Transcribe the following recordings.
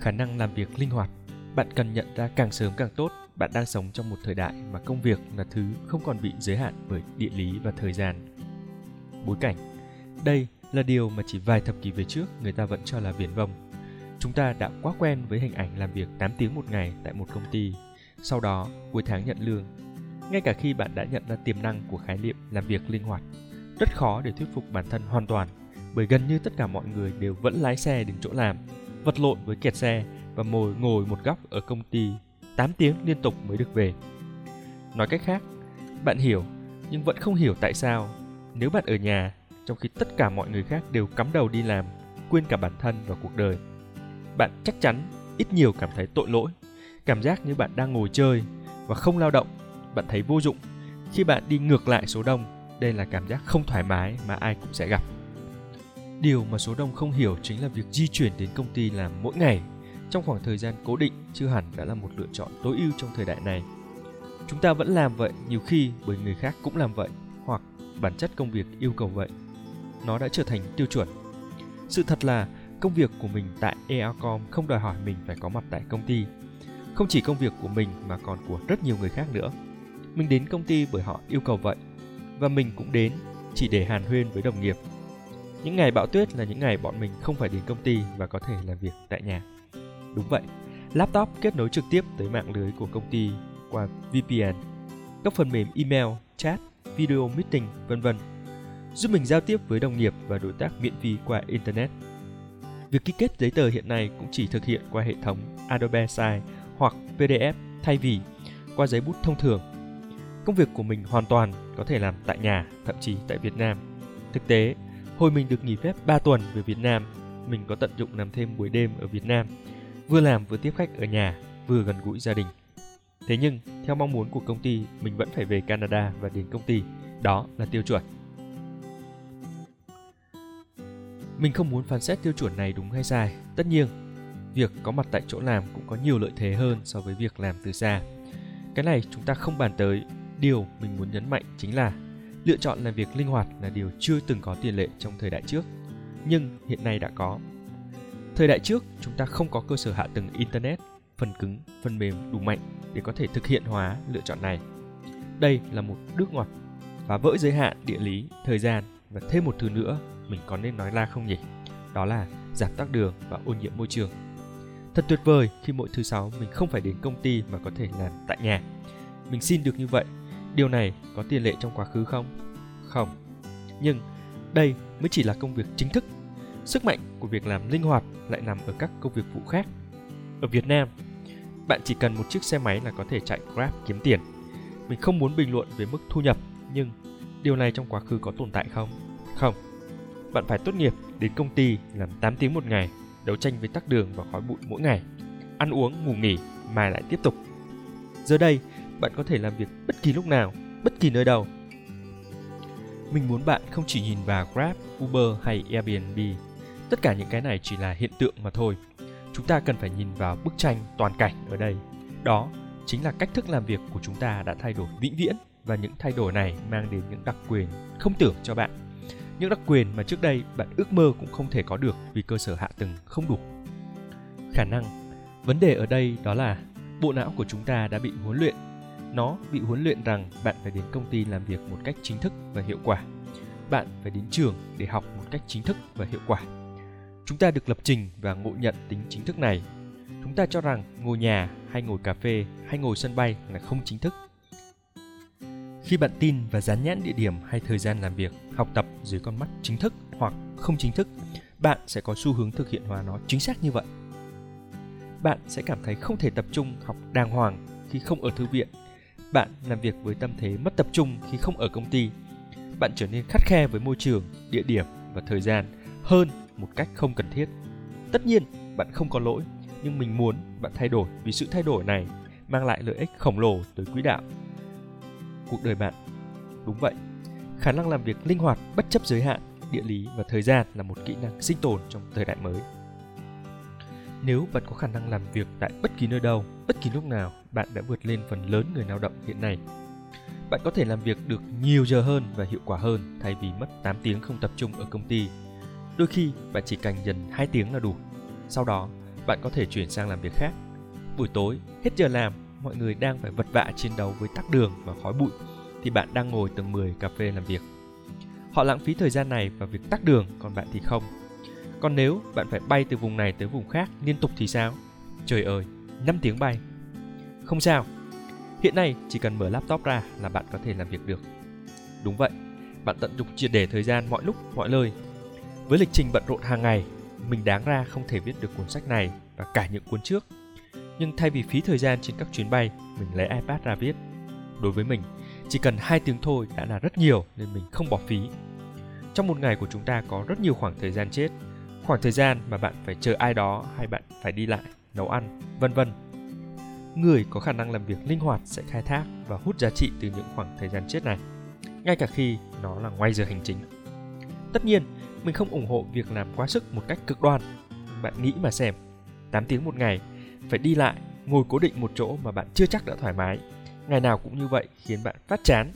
khả năng làm việc linh hoạt. Bạn cần nhận ra càng sớm càng tốt, bạn đang sống trong một thời đại mà công việc là thứ không còn bị giới hạn bởi địa lý và thời gian. Bối cảnh. Đây là điều mà chỉ vài thập kỷ về trước người ta vẫn cho là viển vông. Chúng ta đã quá quen với hình ảnh làm việc 8 tiếng một ngày tại một công ty. Sau đó, cuối tháng nhận lương. Ngay cả khi bạn đã nhận ra tiềm năng của khái niệm làm việc linh hoạt, rất khó để thuyết phục bản thân hoàn toàn, bởi gần như tất cả mọi người đều vẫn lái xe đến chỗ làm vật lộn với kẹt xe và ngồi ngồi một góc ở công ty 8 tiếng liên tục mới được về. Nói cách khác, bạn hiểu nhưng vẫn không hiểu tại sao nếu bạn ở nhà trong khi tất cả mọi người khác đều cắm đầu đi làm, quên cả bản thân và cuộc đời. Bạn chắc chắn ít nhiều cảm thấy tội lỗi, cảm giác như bạn đang ngồi chơi và không lao động, bạn thấy vô dụng. Khi bạn đi ngược lại số đông, đây là cảm giác không thoải mái mà ai cũng sẽ gặp. Điều mà số đông không hiểu chính là việc di chuyển đến công ty làm mỗi ngày trong khoảng thời gian cố định, chưa hẳn đã là một lựa chọn tối ưu trong thời đại này. Chúng ta vẫn làm vậy, nhiều khi bởi người khác cũng làm vậy, hoặc bản chất công việc yêu cầu vậy. Nó đã trở thành tiêu chuẩn. Sự thật là, công việc của mình tại EACOM không đòi hỏi mình phải có mặt tại công ty. Không chỉ công việc của mình mà còn của rất nhiều người khác nữa. Mình đến công ty bởi họ yêu cầu vậy, và mình cũng đến chỉ để hàn huyên với đồng nghiệp. Những ngày bão tuyết là những ngày bọn mình không phải đến công ty và có thể làm việc tại nhà. Đúng vậy, laptop kết nối trực tiếp tới mạng lưới của công ty qua VPN, các phần mềm email, chat, video meeting, vân vân, giúp mình giao tiếp với đồng nghiệp và đối tác miễn phí qua internet. Việc ký kết giấy tờ hiện nay cũng chỉ thực hiện qua hệ thống Adobe Sign hoặc PDF thay vì qua giấy bút thông thường. Công việc của mình hoàn toàn có thể làm tại nhà, thậm chí tại Việt Nam. Thực tế, hồi mình được nghỉ phép 3 tuần về Việt Nam, mình có tận dụng làm thêm buổi đêm ở Việt Nam vừa làm vừa tiếp khách ở nhà, vừa gần gũi gia đình. Thế nhưng, theo mong muốn của công ty, mình vẫn phải về Canada và đến công ty. Đó là tiêu chuẩn. Mình không muốn phán xét tiêu chuẩn này đúng hay sai. Tất nhiên, việc có mặt tại chỗ làm cũng có nhiều lợi thế hơn so với việc làm từ xa. Cái này chúng ta không bàn tới. Điều mình muốn nhấn mạnh chính là lựa chọn làm việc linh hoạt là điều chưa từng có tiền lệ trong thời đại trước, nhưng hiện nay đã có Thời đại trước, chúng ta không có cơ sở hạ tầng Internet, phần cứng, phần mềm đủ mạnh để có thể thực hiện hóa lựa chọn này. Đây là một bước ngoặt và vỡ giới hạn địa lý, thời gian và thêm một thứ nữa mình có nên nói ra không nhỉ? Đó là giảm tắc đường và ô nhiễm môi trường. Thật tuyệt vời khi mỗi thứ sáu mình không phải đến công ty mà có thể làm tại nhà. Mình xin được như vậy. Điều này có tiền lệ trong quá khứ không? Không. Nhưng đây mới chỉ là công việc chính thức Sức mạnh của việc làm linh hoạt lại nằm ở các công việc phụ khác. Ở Việt Nam, bạn chỉ cần một chiếc xe máy là có thể chạy Grab kiếm tiền. Mình không muốn bình luận về mức thu nhập, nhưng điều này trong quá khứ có tồn tại không? Không. Bạn phải tốt nghiệp đến công ty làm 8 tiếng một ngày, đấu tranh với tắc đường và khói bụi mỗi ngày, ăn uống, ngủ nghỉ, mai lại tiếp tục. Giờ đây, bạn có thể làm việc bất kỳ lúc nào, bất kỳ nơi đâu. Mình muốn bạn không chỉ nhìn vào Grab, Uber hay Airbnb Tất cả những cái này chỉ là hiện tượng mà thôi. Chúng ta cần phải nhìn vào bức tranh toàn cảnh ở đây. Đó chính là cách thức làm việc của chúng ta đã thay đổi vĩnh viễn và những thay đổi này mang đến những đặc quyền không tưởng cho bạn. Những đặc quyền mà trước đây bạn ước mơ cũng không thể có được vì cơ sở hạ tầng không đủ. Khả năng, vấn đề ở đây đó là bộ não của chúng ta đã bị huấn luyện. Nó bị huấn luyện rằng bạn phải đến công ty làm việc một cách chính thức và hiệu quả. Bạn phải đến trường để học một cách chính thức và hiệu quả Chúng ta được lập trình và ngộ nhận tính chính thức này. Chúng ta cho rằng ngồi nhà hay ngồi cà phê hay ngồi sân bay là không chính thức. Khi bạn tin và dán nhãn địa điểm hay thời gian làm việc, học tập dưới con mắt chính thức hoặc không chính thức, bạn sẽ có xu hướng thực hiện hóa nó chính xác như vậy. Bạn sẽ cảm thấy không thể tập trung học đàng hoàng khi không ở thư viện. Bạn làm việc với tâm thế mất tập trung khi không ở công ty. Bạn trở nên khắt khe với môi trường, địa điểm và thời gian hơn một cách không cần thiết. Tất nhiên, bạn không có lỗi, nhưng mình muốn bạn thay đổi vì sự thay đổi này mang lại lợi ích khổng lồ tới quỹ đạo. Cuộc đời bạn. Đúng vậy, khả năng làm việc linh hoạt bất chấp giới hạn, địa lý và thời gian là một kỹ năng sinh tồn trong thời đại mới. Nếu bạn có khả năng làm việc tại bất kỳ nơi đâu, bất kỳ lúc nào, bạn đã vượt lên phần lớn người lao động hiện nay. Bạn có thể làm việc được nhiều giờ hơn và hiệu quả hơn thay vì mất 8 tiếng không tập trung ở công ty Đôi khi bạn chỉ cần dần 2 tiếng là đủ. Sau đó, bạn có thể chuyển sang làm việc khác. Buổi tối, hết giờ làm, mọi người đang phải vật vã chiến đấu với tắc đường và khói bụi, thì bạn đang ngồi tầng 10 cà phê làm việc. Họ lãng phí thời gian này vào việc tắc đường, còn bạn thì không. Còn nếu bạn phải bay từ vùng này tới vùng khác liên tục thì sao? Trời ơi, 5 tiếng bay. Không sao. Hiện nay chỉ cần mở laptop ra là bạn có thể làm việc được. Đúng vậy, bạn tận dụng triệt để thời gian mọi lúc, mọi nơi. Với lịch trình bận rộn hàng ngày, mình đáng ra không thể viết được cuốn sách này và cả những cuốn trước. Nhưng thay vì phí thời gian trên các chuyến bay, mình lấy iPad ra viết. Đối với mình, chỉ cần 2 tiếng thôi đã là rất nhiều nên mình không bỏ phí. Trong một ngày của chúng ta có rất nhiều khoảng thời gian chết, khoảng thời gian mà bạn phải chờ ai đó hay bạn phải đi lại, nấu ăn, vân vân. Người có khả năng làm việc linh hoạt sẽ khai thác và hút giá trị từ những khoảng thời gian chết này, ngay cả khi nó là ngoài giờ hành chính. Tất nhiên, mình không ủng hộ việc làm quá sức một cách cực đoan. Bạn nghĩ mà xem, 8 tiếng một ngày, phải đi lại, ngồi cố định một chỗ mà bạn chưa chắc đã thoải mái. Ngày nào cũng như vậy khiến bạn phát chán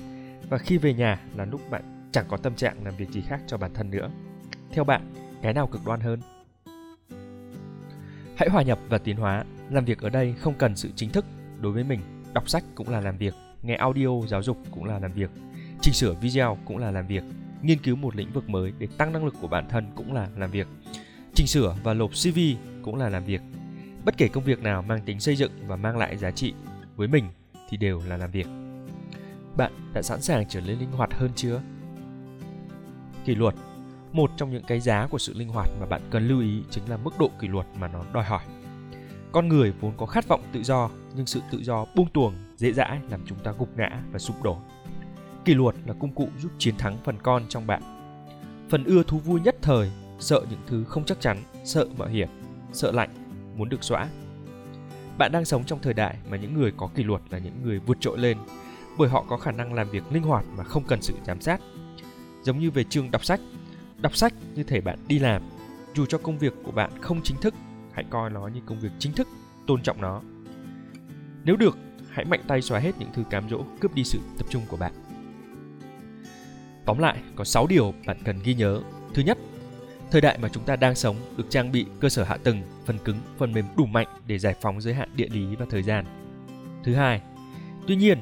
và khi về nhà là lúc bạn chẳng có tâm trạng làm việc gì khác cho bản thân nữa. Theo bạn, cái nào cực đoan hơn? Hãy hòa nhập và tiến hóa. Làm việc ở đây không cần sự chính thức. Đối với mình, đọc sách cũng là làm việc, nghe audio giáo dục cũng là làm việc, chỉnh sửa video cũng là làm việc, nghiên cứu một lĩnh vực mới để tăng năng lực của bản thân cũng là làm việc. Chỉnh sửa và lộp CV cũng là làm việc. Bất kể công việc nào mang tính xây dựng và mang lại giá trị với mình thì đều là làm việc. Bạn đã sẵn sàng trở nên linh hoạt hơn chưa? Kỷ luật một trong những cái giá của sự linh hoạt mà bạn cần lưu ý chính là mức độ kỷ luật mà nó đòi hỏi. Con người vốn có khát vọng tự do, nhưng sự tự do buông tuồng, dễ dãi làm chúng ta gục ngã và sụp đổ. Kỷ luật là công cụ giúp chiến thắng phần con trong bạn. Phần ưa thú vui nhất thời, sợ những thứ không chắc chắn, sợ mạo hiểm, sợ lạnh, muốn được xóa. Bạn đang sống trong thời đại mà những người có kỷ luật là những người vượt trội lên, bởi họ có khả năng làm việc linh hoạt mà không cần sự giám sát. Giống như về trường đọc sách, đọc sách như thể bạn đi làm, dù cho công việc của bạn không chính thức, hãy coi nó như công việc chính thức, tôn trọng nó. Nếu được, hãy mạnh tay xóa hết những thứ cám dỗ cướp đi sự tập trung của bạn. Tóm lại, có 6 điều bạn cần ghi nhớ. Thứ nhất, thời đại mà chúng ta đang sống được trang bị cơ sở hạ tầng, phần cứng, phần mềm đủ mạnh để giải phóng giới hạn địa lý và thời gian. Thứ hai, tuy nhiên,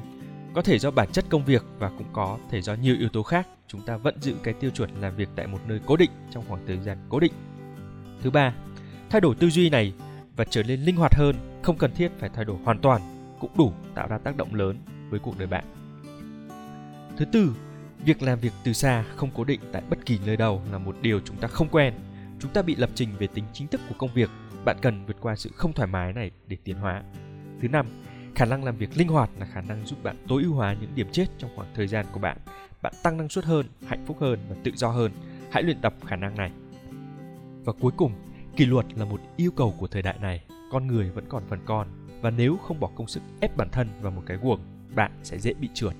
có thể do bản chất công việc và cũng có thể do nhiều yếu tố khác, chúng ta vẫn giữ cái tiêu chuẩn làm việc tại một nơi cố định trong khoảng thời gian cố định. Thứ ba, thay đổi tư duy này và trở nên linh hoạt hơn, không cần thiết phải thay đổi hoàn toàn, cũng đủ tạo ra tác động lớn với cuộc đời bạn. Thứ tư, Việc làm việc từ xa không cố định tại bất kỳ nơi đâu là một điều chúng ta không quen. Chúng ta bị lập trình về tính chính thức của công việc. Bạn cần vượt qua sự không thoải mái này để tiến hóa. Thứ năm, khả năng làm việc linh hoạt là khả năng giúp bạn tối ưu hóa những điểm chết trong khoảng thời gian của bạn. Bạn tăng năng suất hơn, hạnh phúc hơn và tự do hơn. Hãy luyện tập khả năng này. Và cuối cùng, kỷ luật là một yêu cầu của thời đại này. Con người vẫn còn phần con và nếu không bỏ công sức ép bản thân vào một cái guồng, bạn sẽ dễ bị trượt